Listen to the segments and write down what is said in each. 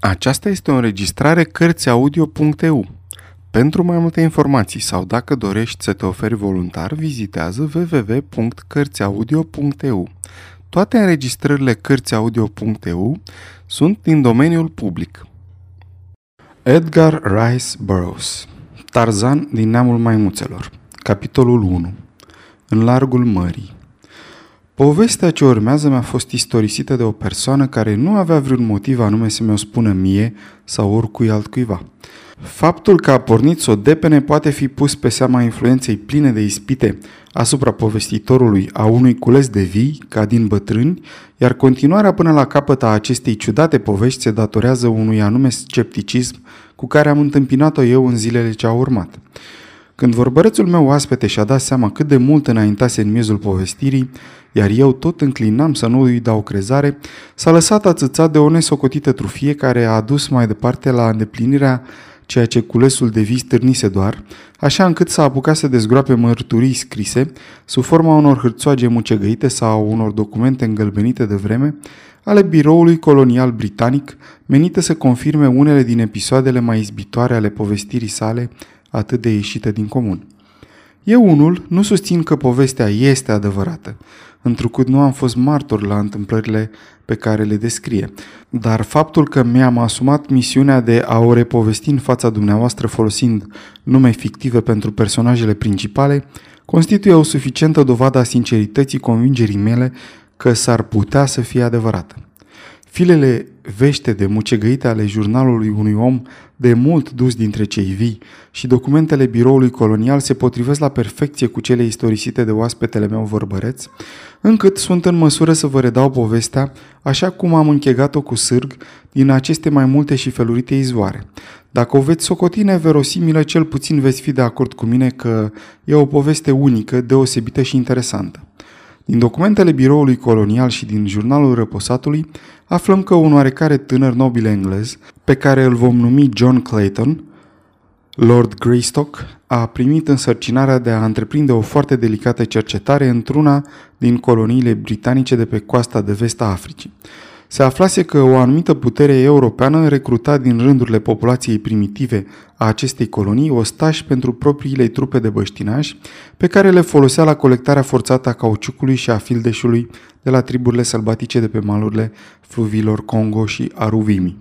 Aceasta este o înregistrare Cărțiaudio.eu. Pentru mai multe informații sau dacă dorești să te oferi voluntar, vizitează www.cărțiaudio.eu. Toate înregistrările Cărțiaudio.eu sunt din domeniul public. Edgar Rice Burroughs Tarzan din neamul maimuțelor Capitolul 1 În largul mării Povestea ce urmează mi-a fost istorisită de o persoană care nu avea vreun motiv anume să mi-o spună mie sau oricui altcuiva. Faptul că a pornit să o depene poate fi pus pe seama influenței pline de ispite asupra povestitorului a unui cules de vii, ca din bătrâni, iar continuarea până la capăt a acestei ciudate povești se datorează unui anume scepticism cu care am întâmpinat-o eu în zilele ce au urmat. Când vorbărețul meu oaspete și-a dat seama cât de mult înaintase în miezul povestirii, iar eu tot înclinam să nu îi dau crezare, s-a lăsat atâțat de o nesocotită trufie care a adus mai departe la îndeplinirea ceea ce culesul de vis târnise doar, așa încât s-a apucat să dezgroape mărturii scrise, sub forma unor hârțoage mucegăite sau unor documente îngălbenite de vreme, ale biroului colonial britanic, menite să confirme unele din episoadele mai izbitoare ale povestirii sale, atât de ieșite din comun. Eu unul nu susțin că povestea este adevărată, întrucât nu am fost martor la întâmplările pe care le descrie. Dar faptul că mi-am asumat misiunea de a o repovesti în fața dumneavoastră folosind nume fictive pentru personajele principale, constituie o suficientă dovadă a sincerității convingerii mele că s-ar putea să fie adevărată. Filele vește de mucegăite ale jurnalului unui om de mult dus dintre cei vii și documentele biroului colonial se potrivesc la perfecție cu cele istorisite de oaspetele meu vorbăreț, încât sunt în măsură să vă redau povestea așa cum am închegat-o cu sârg din aceste mai multe și felurite izvoare. Dacă o veți socoti neverosimilă, cel puțin veți fi de acord cu mine că e o poveste unică, deosebită și interesantă. Din documentele biroului colonial și din jurnalul răposatului, aflăm că un oarecare tânăr nobil englez, pe care îl vom numi John Clayton, Lord Greystock, a primit însărcinarea de a întreprinde o foarte delicată cercetare într-una din coloniile britanice de pe coasta de vest a Africii se aflase că o anumită putere europeană recruta din rândurile populației primitive a acestei colonii ostași pentru propriile trupe de băștinași pe care le folosea la colectarea forțată a cauciucului și a fildeșului de la triburile sălbatice de pe malurile fluvilor Congo și Aruvimi.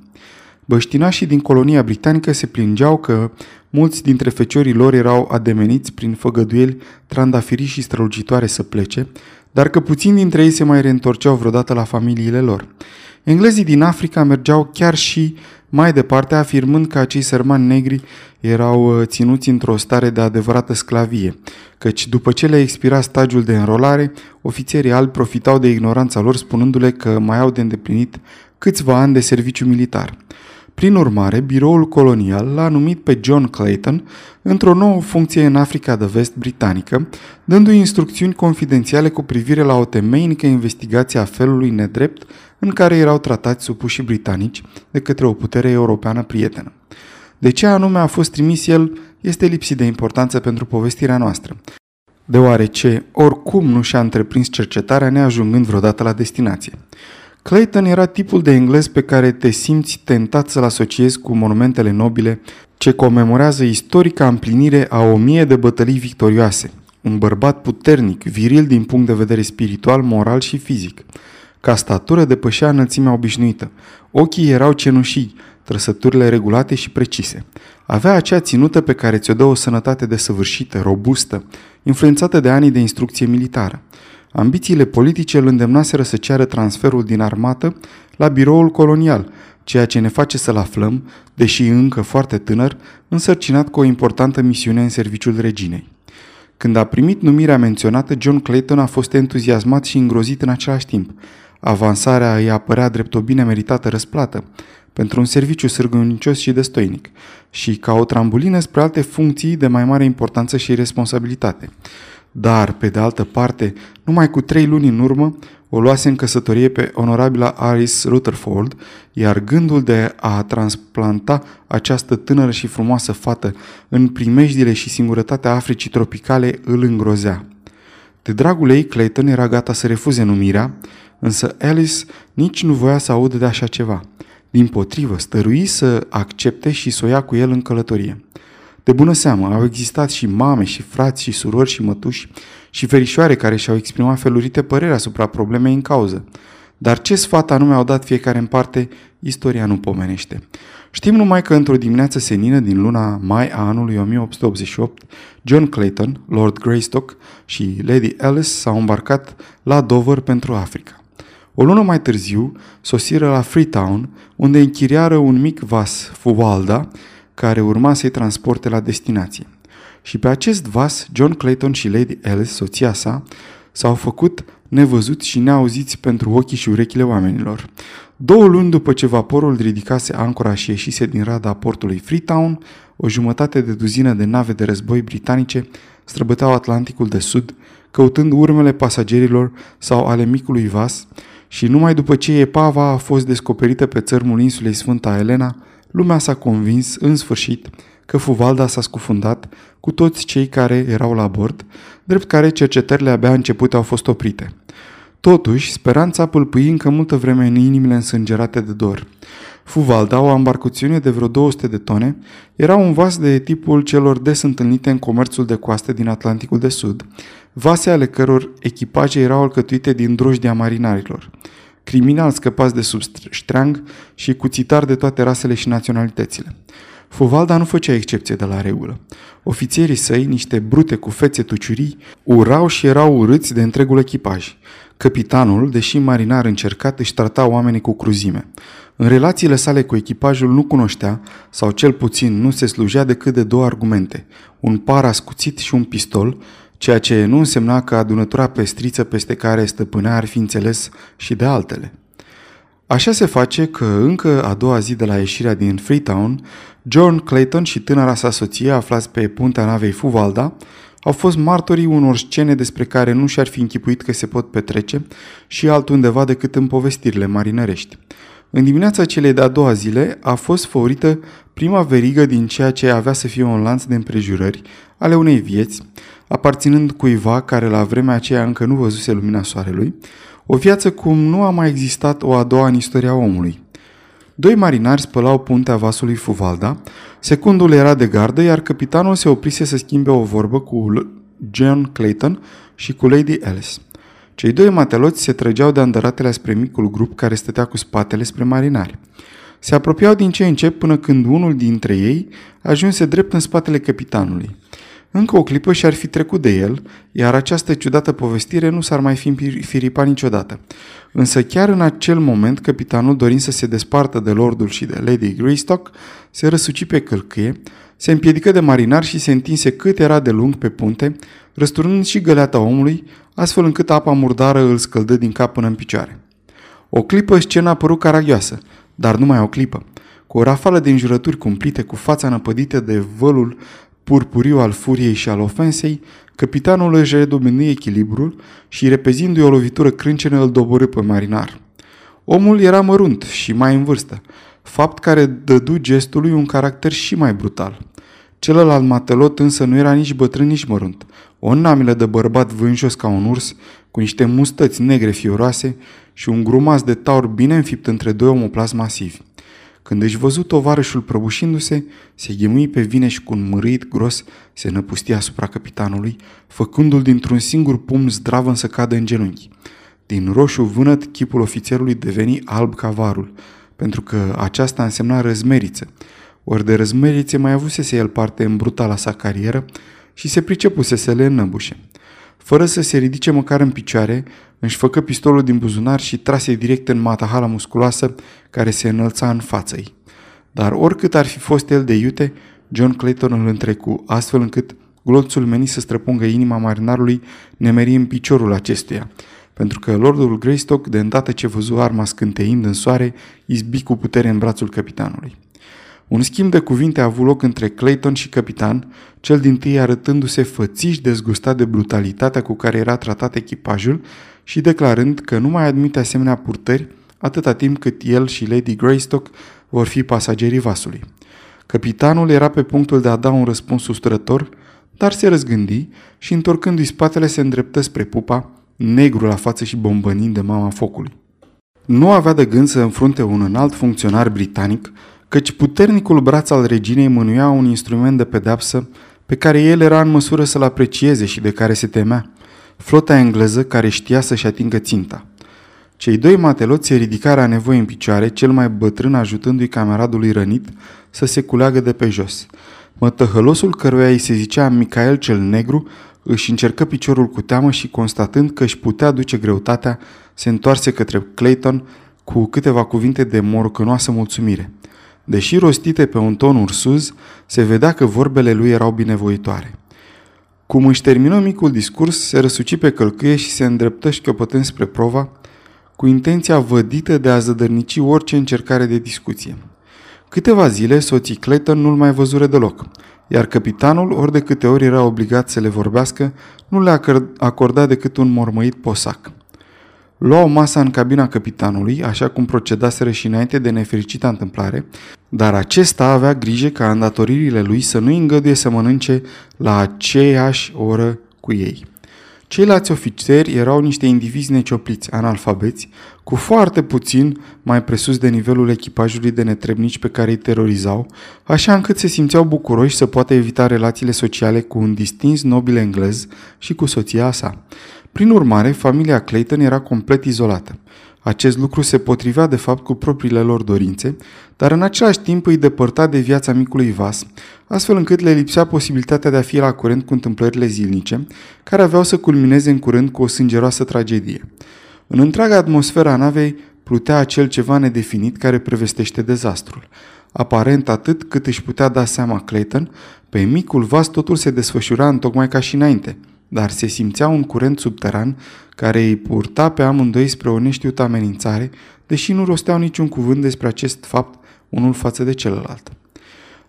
Băștinașii din colonia britanică se plângeau că mulți dintre feciorii lor erau ademeniți prin făgăduieli trandafirii și strălucitoare să plece, dar că puțini dintre ei se mai reîntorceau vreodată la familiile lor. Englezii din Africa mergeau chiar și mai departe, afirmând că acei sărmani negri erau uh, ținuți într-o stare de adevărată sclavie, căci după ce le expira stagiul de înrolare, ofițerii albi profitau de ignoranța lor spunându-le că mai au de îndeplinit câțiva ani de serviciu militar. Prin urmare, biroul colonial l-a numit pe John Clayton într-o nouă funcție în Africa de Vest britanică, dându-i instrucțiuni confidențiale cu privire la o temeinică investigație a felului nedrept în care erau tratați supușii britanici de către o putere europeană prietenă. De ce anume a fost trimis el este lipsit de importanță pentru povestirea noastră, deoarece oricum nu și-a întreprins cercetarea neajungând vreodată la destinație. Clayton era tipul de englez pe care te simți tentat să-l asociezi cu monumentele nobile ce comemorează istorica împlinire a o mie de bătălii victorioase. Un bărbat puternic, viril din punct de vedere spiritual, moral și fizic. Ca statură depășea înălțimea obișnuită. Ochii erau cenușii, trăsăturile regulate și precise. Avea acea ținută pe care ți-o dă o sănătate desăvârșită, robustă, influențată de anii de instrucție militară. Ambițiile politice îl îndemnaseră să ceară transferul din armată la biroul colonial, ceea ce ne face să-l aflăm, deși încă foarte tânăr, însărcinat cu o importantă misiune în serviciul reginei. Când a primit numirea menționată, John Clayton a fost entuziasmat și îngrozit în același timp. Avansarea îi apărea drept o bine meritată răsplată pentru un serviciu sârgăunicios și destoinic și ca o trambulină spre alte funcții de mai mare importanță și responsabilitate. Dar, pe de altă parte, numai cu trei luni în urmă, o luase în căsătorie pe onorabila Alice Rutherford, iar gândul de a transplanta această tânără și frumoasă fată în primejdile și singurătatea Africii tropicale îl îngrozea. De dragul ei, Clayton era gata să refuze numirea, însă Alice nici nu voia să audă de așa ceva. Din potrivă, stărui să accepte și să o ia cu el în călătorie. De bună seamă, au existat și mame, și frați, și surori, și mătuși, și verișoare care și-au exprimat felurite păreri asupra problemei în cauză. Dar ce sfat anume au dat fiecare în parte, istoria nu pomenește. Știm numai că într-o dimineață senină din luna mai a anului 1888, John Clayton, Lord Greystock și Lady Alice s-au îmbarcat la Dover pentru Africa. O lună mai târziu, sosiră la Freetown, unde închiriară un mic vas, Fuvalda, care urma să-i transporte la destinație. Și pe acest vas, John Clayton și Lady Alice, soția sa, s-au făcut nevăzuți și neauziți pentru ochii și urechile oamenilor. Două luni după ce vaporul ridicase ancora și ieșise din rada portului Freetown, o jumătate de duzină de nave de război britanice străbăteau Atlanticul de Sud, căutând urmele pasagerilor sau ale micului vas, și numai după ce epava a fost descoperită pe țărmul insulei Sfânta Elena, lumea s-a convins, în sfârșit, că Fuvalda s-a scufundat cu toți cei care erau la bord, drept care cercetările abia începute au fost oprite. Totuși, speranța pâlpâi încă multă vreme în inimile însângerate de dor. Fuvalda, o embarcațiune de vreo 200 de tone, era un vas de tipul celor des întâlnite în comerțul de coaste din Atlanticul de Sud, vase ale căror echipaje erau alcătuite din drojdia marinarilor, criminali scăpați de sub ștreang și cuțitari de toate rasele și naționalitățile. Fuvalda nu făcea excepție de la regulă. Ofițerii săi, niște brute cu fețe tuciurii, urau și erau urâți de întregul echipaj. Capitanul, deși marinar încercat, își trata oamenii cu cruzime. În relațiile sale cu echipajul nu cunoștea, sau cel puțin nu se slujea decât de două argumente, un par ascuțit și un pistol, ceea ce nu însemna că adunătura pestriță peste care stăpânea ar fi înțeles și de altele. Așa se face că încă a doua zi de la ieșirea din Freetown, John Clayton și tânăra sa soție aflați pe puntea navei Fuvalda au fost martorii unor scene despre care nu și-ar fi închipuit că se pot petrece și altundeva decât în povestirile marinărești. În dimineața celei de-a doua zile a fost făurită prima verigă din ceea ce avea să fie un lanț de împrejurări ale unei vieți, aparținând cuiva care la vremea aceea încă nu văzuse lumina soarelui, o viață cum nu a mai existat o a doua în istoria omului. Doi marinari spălau puntea vasului Fuvalda, secundul era de gardă, iar capitanul se oprise să schimbe o vorbă cu John Clayton și cu Lady Alice. Cei doi mateloți se trăgeau de andăratele spre micul grup care stătea cu spatele spre marinari. Se apropiau din ce în ce până când unul dintre ei ajunse drept în spatele capitanului. Încă o clipă și-ar fi trecut de el, iar această ciudată povestire nu s-ar mai fi firipat niciodată. Însă chiar în acel moment, capitanul, dorind să se despartă de lordul și de Lady Greystock, se răsuci pe călcâie, se împiedică de marinar și se întinse cât era de lung pe punte, răsturnând și găleata omului, astfel încât apa murdară îl scăldă din cap până în picioare. O clipă scena a părut caragioasă, dar numai o clipă. Cu o rafală de înjurături cumplite, cu fața năpădită de vălul purpuriu al furiei și al ofensei, capitanul își redomeni echilibrul și, repezindu-i o lovitură crâncenă, îl doborâ pe marinar. Omul era mărunt și mai în vârstă, fapt care dădu gestului un caracter și mai brutal. Celălalt matelot însă nu era nici bătrân, nici mărunt. O namilă de bărbat vânjos ca un urs, cu niște mustăți negre fioroase și un grumaz de taur bine înfipt între doi omoplas masivi. Când își văzut tovarășul prăbușindu-se, se ghemui pe vine și cu un mărit gros se năpustia asupra capitanului, făcându-l dintr-un singur pumn zdravă să cadă în genunchi. Din roșu vânăt, chipul ofițerului deveni alb ca varul, pentru că aceasta însemna răzmeriță. Ori de răzmerițe mai avusese el parte în brutala sa carieră și se pricepuse să le înnăbușe. Fără să se ridice măcar în picioare, își făcă pistolul din buzunar și trase direct în matahala musculoasă care se înălța în față ei. Dar oricât ar fi fost el de iute, John Clayton îl întrecu, astfel încât glonțul meni să străpungă inima marinarului nemeri în piciorul acestuia, pentru că lordul Greystock, de îndată ce văzu arma scânteind în soare, izbi cu putere în brațul capitanului. Un schimb de cuvinte a avut loc între Clayton și capitan, cel din tâi arătându-se fățiș dezgustat de brutalitatea cu care era tratat echipajul și declarând că nu mai admite asemenea purtări atâta timp cât el și Lady Greystock vor fi pasagerii vasului. Capitanul era pe punctul de a da un răspuns usturător, dar se răzgândi și întorcându-i spatele se îndreptă spre pupa, negru la față și bombănind de mama focului. Nu avea de gând să înfrunte un înalt funcționar britanic, căci puternicul braț al reginei mânuia un instrument de pedeapsă pe care el era în măsură să-l aprecieze și de care se temea. Flota engleză care știa să-și atingă ținta. Cei doi mateloți se ridicară a nevoie în picioare, cel mai bătrân ajutându-i cameradului rănit să se culeagă de pe jos. Mătăhălosul căruia îi se zicea Michael cel Negru își încercă piciorul cu teamă și constatând că își putea duce greutatea, se întoarse către Clayton cu câteva cuvinte de morcănoasă mulțumire. Deși rostite pe un ton ursuz, se vedea că vorbele lui erau binevoitoare. Cum își termină micul discurs, se răsuci pe călcâie și se îndreptă șchiopătând spre prova, cu intenția vădită de a zădărnici orice încercare de discuție. Câteva zile, soții Clayton nu-l mai văzure deloc, iar capitanul, ori de câte ori era obligat să le vorbească, nu le acorda decât un mormăit posac. Luau masa în cabina capitanului, așa cum procedaseră și înainte de nefericita întâmplare, dar acesta avea grijă ca îndatoririle lui să nu îngăduie să mănânce la aceeași oră cu ei. Ceilalți ofițeri erau niște indivizi neciopliți, analfabeți, cu foarte puțin mai presus de nivelul echipajului de netrebnici pe care îi terorizau, așa încât se simțeau bucuroși să poată evita relațiile sociale cu un distins nobil englez și cu soția sa. Prin urmare, familia Clayton era complet izolată. Acest lucru se potrivea de fapt cu propriile lor dorințe, dar în același timp îi depărta de viața micului vas, astfel încât le lipsea posibilitatea de a fi la curent cu întâmplările zilnice, care aveau să culmineze în curând cu o sângeroasă tragedie. În întreaga atmosfera navei plutea acel ceva nedefinit care prevestește dezastrul. Aparent atât cât își putea da seama Clayton, pe micul vas totul se desfășura în tocmai ca și înainte – dar se simțea un curent subteran care îi purta pe amândoi spre o neștiută amenințare, deși nu rosteau niciun cuvânt despre acest fapt unul față de celălalt.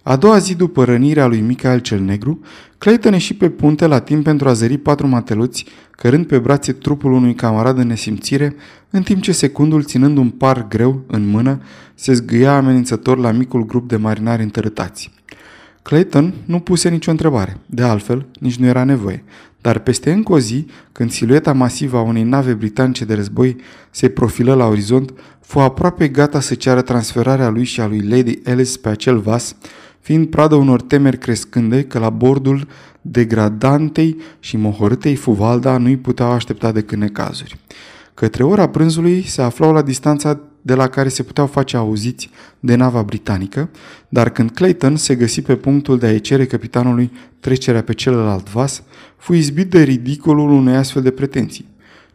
A doua zi după rănirea lui Michael cel Negru, Clayton ieși pe punte la timp pentru a zări patru mateluți, cărând pe brațe trupul unui camarad în nesimțire, în timp ce secundul, ținând un par greu în mână, se zgâia amenințător la micul grup de marinari întărâtați. Clayton nu puse nicio întrebare, de altfel, nici nu era nevoie, dar peste încă o zi, când silueta masivă a unei nave britanice de război se profilă la orizont, fu aproape gata să ceară transferarea lui și a lui Lady Alice pe acel vas, fiind pradă unor temeri crescânde că la bordul degradantei și mohorâtei Fuvalda nu-i puteau aștepta decât necazuri. Către ora prânzului se aflau la distanța de la care se puteau face auziți de nava britanică, dar când Clayton se găsi pe punctul de a-i cere capitanului trecerea pe celălalt vas, fu izbit de ridicolul unei astfel de pretenții.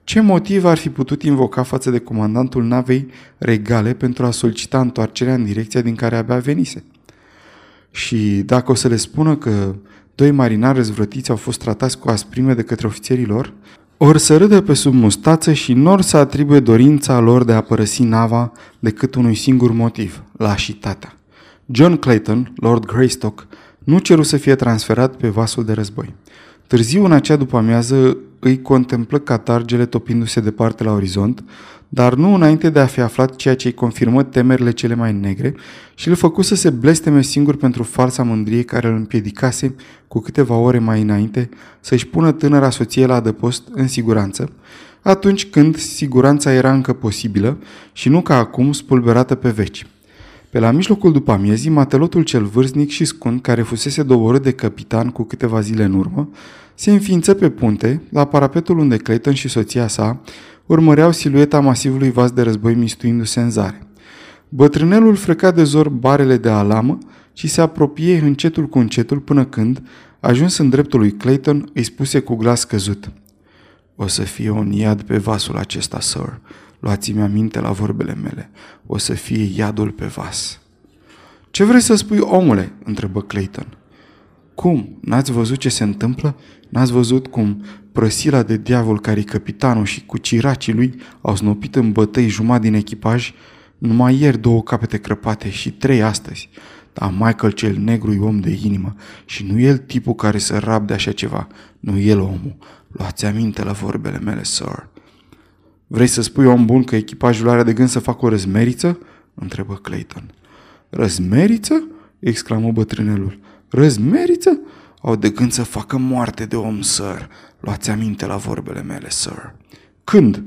Ce motiv ar fi putut invoca față de comandantul navei regale pentru a solicita întoarcerea în direcția din care abia venise? Și dacă o să le spună că doi marinari răzvrătiți au fost tratați cu asprime de către ofițerii lor, ori să râdă pe sub mustață și nor să atribuie dorința lor de a părăsi nava decât unui singur motiv, lașitatea. John Clayton, Lord Greystock, nu ceru să fie transferat pe vasul de război. Târziu în acea după amiază îi contemplă catargele topindu-se departe la orizont, dar nu înainte de a fi aflat ceea ce îi confirmă temerile cele mai negre și îl făcu să se blesteme singur pentru falsa mândrie care îl împiedicase cu câteva ore mai înainte să-și pună tânăra soție la adăpost în siguranță, atunci când siguranța era încă posibilă și nu ca acum spulberată pe veci. Pe la mijlocul după amiezii, matelotul cel vârstnic și scund, care fusese doborât de capitan cu câteva zile în urmă, se înființă pe punte, la parapetul unde Clayton și soția sa urmăreau silueta masivului vas de război mistuindu-se în zare. Bătrânelul freca de zor barele de alamă și se apropie încetul cu încetul până când, ajuns în dreptul lui Clayton, îi spuse cu glas căzut. O să fie un iad pe vasul acesta, sir. Luați-mi aminte la vorbele mele. O să fie iadul pe vas. Ce vrei să spui, omule?" întrebă Clayton. Cum? N-ați văzut ce se întâmplă? N-ați văzut cum prăsila de diavol care capitanul și cu ciracii lui au snopit în bătăi jumătate din echipaj? Numai ieri două capete crăpate și trei astăzi. Dar Michael cel negru e om de inimă și nu el tipul care să rabde așa ceva. Nu el omul. Luați aminte la vorbele mele, sir. Vrei să spui om bun că echipajul are de gând să facă o răzmeriță? întrebă Clayton. Răzmeriță? exclamă bătrânelul. Răzmeriță? Au de gând să facă moarte de om, sir. Luați aminte la vorbele mele, sir. Când?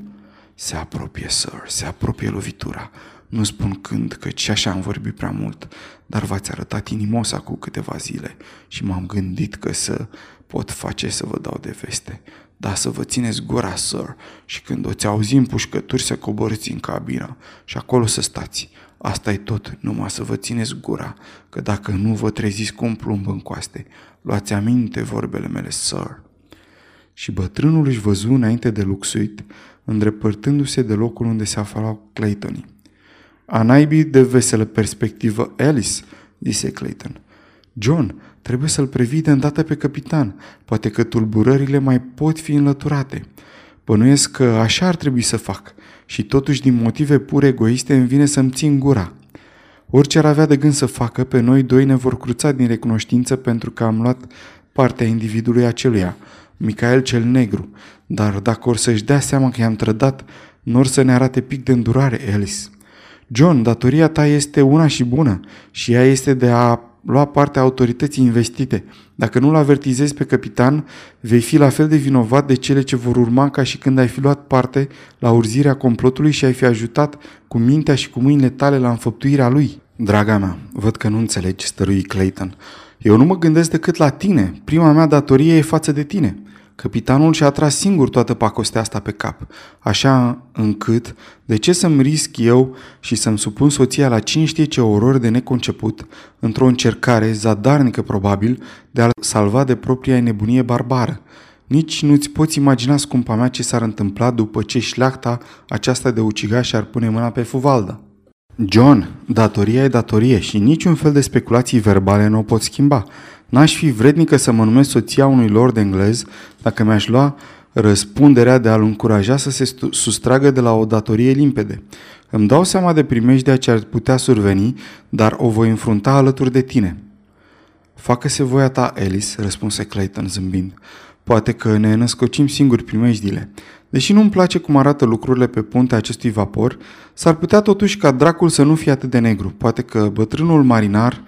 Se apropie, sir, se apropie lovitura. Nu spun când, căci și așa am vorbit prea mult, dar v-ați arătat inimos acum câteva zile și m-am gândit că să pot face să vă dau de veste. Da, să vă țineți gura, sir, și când o ți auzim pușcături să coborâți în cabină și acolo să stați. asta e tot, numai să vă țineți gura, că dacă nu vă treziți cu un plumb în coaste. Luați aminte vorbele mele, sir. Și bătrânul își văzu înainte de luxuit, îndrepărtându-se de locul unde se aflau Claytonii. A naibii de veselă perspectivă, Alice, zise Clayton. John, trebuie să-l previi de îndată pe capitan. Poate că tulburările mai pot fi înlăturate. Bănuiesc că așa ar trebui să fac. Și totuși, din motive pur egoiste, îmi vine să-mi țin gura. Orice ar avea de gând să facă, pe noi doi ne vor cruța din recunoștință pentru că am luat partea individului aceluia, Micael cel Negru. Dar dacă or să-și dea seama că i-am trădat, nu or să ne arate pic de îndurare, Alice. John, datoria ta este una și bună și ea este de a lua partea autorității investite. Dacă nu-l avertizezi pe capitan, vei fi la fel de vinovat de cele ce vor urma ca și când ai fi luat parte la urzirea complotului și ai fi ajutat cu mintea și cu mâinile tale la înfăptuirea lui. Draga mea, văd că nu înțelegi, stărui Clayton. Eu nu mă gândesc decât la tine. Prima mea datorie e față de tine. Capitanul și-a tras singur toată pacostea asta pe cap, așa încât, de ce să-mi risc eu și să-mi supun soția la cine știe ce orori de neconceput, într-o încercare, zadarnică probabil, de a salva de propria nebunie barbară. Nici nu-ți poți imagina, scumpa mea, ce s-ar întâmpla după ce șleachta aceasta de ucigaș ar pune mâna pe fuvalda. John, datoria e datorie și niciun fel de speculații verbale nu o pot schimba. N-aș fi vrednică să mă numesc soția unui lord englez dacă mi-aș lua răspunderea de a-l încuraja să se sustragă de la o datorie limpede. Îmi dau seama de primejdea ce ar putea surveni, dar o voi înfrunta alături de tine. Facă-se voia ta, Alice, răspunse Clayton zâmbind. Poate că ne născocim singuri primejdile. Deși nu-mi place cum arată lucrurile pe puntea acestui vapor, s-ar putea totuși ca dracul să nu fie atât de negru. Poate că bătrânul marinar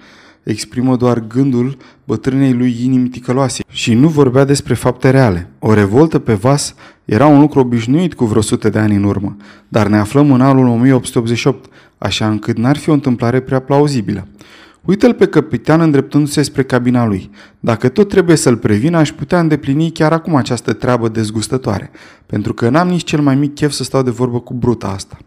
exprimă doar gândul bătrânei lui inimi ticăloase și nu vorbea despre fapte reale. O revoltă pe vas era un lucru obișnuit cu vreo sute de ani în urmă, dar ne aflăm în anul 1888, așa încât n-ar fi o întâmplare prea plauzibilă. Uită-l pe capitan îndreptându-se spre cabina lui. Dacă tot trebuie să-l previn, aș putea îndeplini chiar acum această treabă dezgustătoare, pentru că n-am nici cel mai mic chef să stau de vorbă cu bruta asta.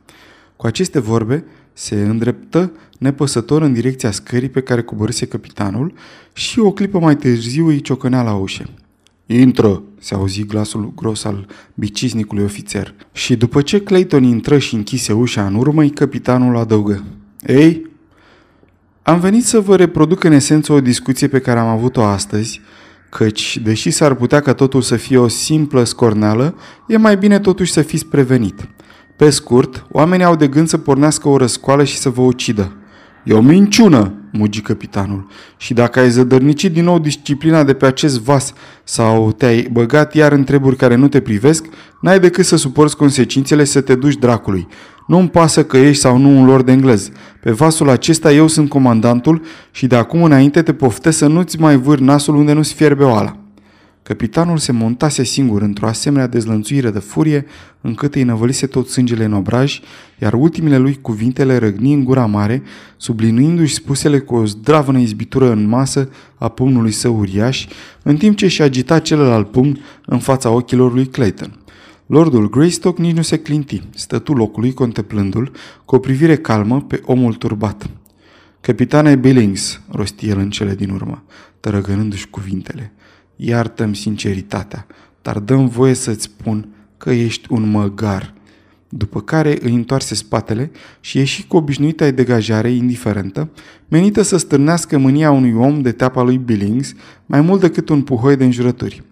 Cu aceste vorbe, se îndreptă nepăsător în direcția scării pe care coborâse capitanul și o clipă mai târziu îi ciocănea la ușă. Intră, se auzi glasul gros al biciznicului ofițer. Și după ce Clayton intră și închise ușa în urmă, capitanul adăugă. Ei, am venit să vă reproduc în esență o discuție pe care am avut-o astăzi, căci, deși s-ar putea ca totul să fie o simplă scorneală, e mai bine totuși să fiți prevenit. Pe scurt, oamenii au de gând să pornească o răscoală și să vă ucidă. E o minciună, mugi capitanul. Și dacă ai zădărnicit din nou disciplina de pe acest vas sau te-ai băgat iar în treburi care nu te privesc, n-ai decât să suporți consecințele să te duci dracului. Nu-mi pasă că ești sau nu un lord englez. Pe vasul acesta eu sunt comandantul și de acum înainte te poftesc să nu-ți mai vâr nasul unde nu-ți fierbe oala. Capitanul se montase singur într-o asemenea dezlănțuire de furie, încât îi năvălise tot sângele în obraj, iar ultimele lui cuvinte le răgni în gura mare, sublinuindu-și spusele cu o zdravănă izbitură în masă a pumnului său uriaș, în timp ce și agita celălalt pumn în fața ochilor lui Clayton. Lordul Greystock nici nu se clinti, stătu locului contemplându-l cu o privire calmă pe omul turbat. Capitane Billings, rosti el în cele din urmă, tărăgănându-și cuvintele, iartă-mi sinceritatea, dar dăm voie să-ți spun că ești un măgar. După care îi întoarse spatele și ieși cu obișnuita degajare indiferentă, menită să stârnească mânia unui om de teapa lui Billings mai mult decât un puhoi de înjurături.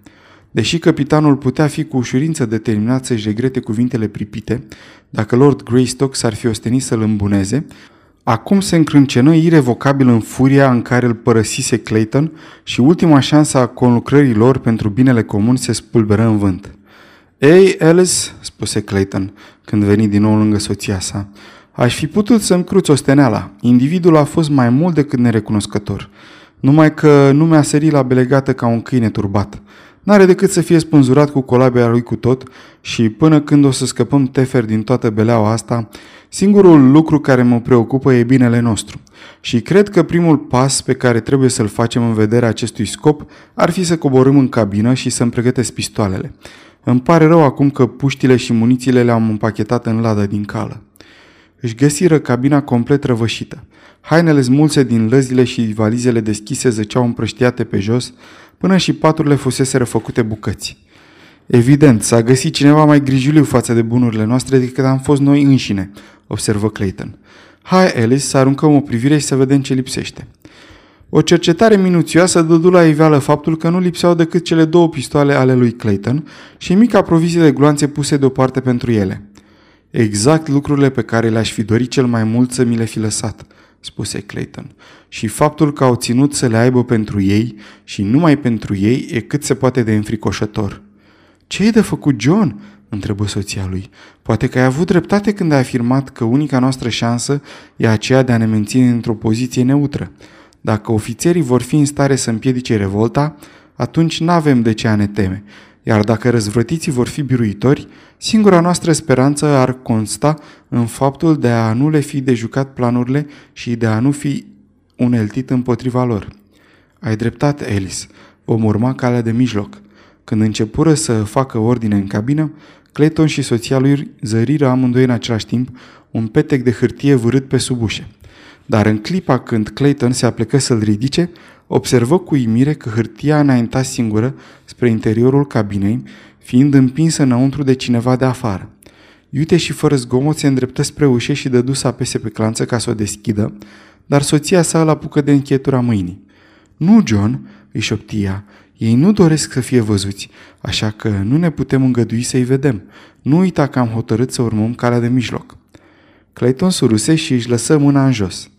Deși capitanul putea fi cu ușurință determinat să-și regrete cuvintele pripite, dacă Lord Greystock s-ar fi ostenit să-l îmbuneze, Acum se încrâncenă irevocabil în furia în care îl părăsise Clayton și ultima șansă a conlucrării lor pentru binele comun se spulberă în vânt. Ei, Alice, spuse Clayton, când veni din nou lângă soția sa, aș fi putut să-mi cruț osteneala. Individul a fost mai mult decât nerecunoscător. Numai că nu mi-a sărit la belegată ca un câine turbat. N-are decât să fie spânzurat cu colabia lui cu tot și până când o să scăpăm tefer din toată beleaua asta, singurul lucru care mă preocupă e binele nostru. Și cred că primul pas pe care trebuie să-l facem în vederea acestui scop ar fi să coborâm în cabină și să-mi pregătesc pistoalele. Îmi pare rău acum că puștile și munițiile le-am împachetat în ladă din cală. Își găsiră cabina complet răvășită. Hainele smulse din lăzile și valizele deschise zăceau împrăștiate pe jos, până și paturile fusese făcute bucăți. Evident, s-a găsit cineva mai grijuliu față de bunurile noastre decât am fost noi înșine, observă Clayton. Hai, Alice, să aruncăm o privire și să vedem ce lipsește. O cercetare minuțioasă dădu la iveală faptul că nu lipseau decât cele două pistoale ale lui Clayton și mica provizie de gloanțe puse deoparte pentru ele. Exact lucrurile pe care le-aș fi dorit cel mai mult să mi le fi lăsat, spuse Clayton. Și faptul că au ținut să le aibă pentru ei și numai pentru ei e cât se poate de înfricoșător. Ce e de făcut, John?" întrebă soția lui. Poate că ai avut dreptate când ai afirmat că unica noastră șansă e aceea de a ne menține într-o poziție neutră. Dacă ofițerii vor fi în stare să împiedice revolta, atunci n-avem de ce a ne teme. Iar dacă răzvrătiții vor fi biruitori, singura noastră speranță ar consta în faptul de a nu le fi de jucat planurile și de a nu fi uneltit împotriva lor. Ai dreptate, Alice. Vom urma calea de mijloc. Când începură să facă ordine în cabină, Clayton și soția lui zăriră amândoi în același timp un petec de hârtie vârât pe sub ușe. Dar în clipa când Clayton se aplecă să-l ridice, observă cu imire că hârtia înainta singură spre interiorul cabinei, fiind împinsă înăuntru de cineva de afară. Iute și fără zgomot se îndreptă spre ușă și dădu să apese pe clanță ca să o deschidă, dar soția sa îl apucă de închetura mâinii. Nu, John, îi șoptia, ei nu doresc să fie văzuți, așa că nu ne putem îngădui să-i vedem. Nu uita că am hotărât să urmăm calea de mijloc. Clayton suruse și își lăsă mâna în jos.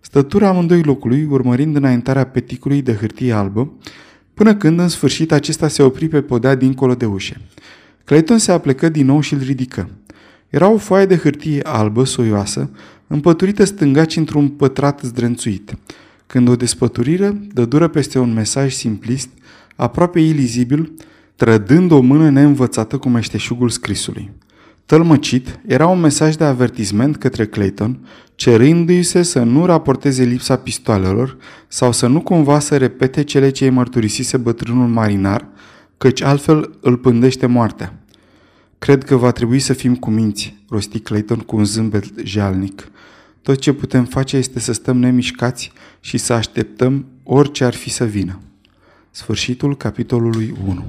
Stătura amândoi locului, urmărind înaintarea peticului de hârtie albă, până când, în sfârșit, acesta se opri pe podea dincolo de ușe. Clayton se aplecă din nou și îl ridică. Era o foaie de hârtie albă, soioasă, împăturită stângaci într-un pătrat zdrențuit. Când o despăturiră, dă dură peste un mesaj simplist, aproape ilizibil, trădând o mână neînvățată cu meșteșugul scrisului. Tălmăcit, era un mesaj de avertisment către Clayton, cerându-i se să nu raporteze lipsa pistoalelor sau să nu cumva să repete cele ce îi mărturisise bătrânul marinar, căci altfel îl pândește moartea. Cred că va trebui să fim cuminți, rosti Clayton cu un zâmbet jalnic. Tot ce putem face este să stăm nemișcați și să așteptăm orice ar fi să vină. Sfârșitul capitolului 1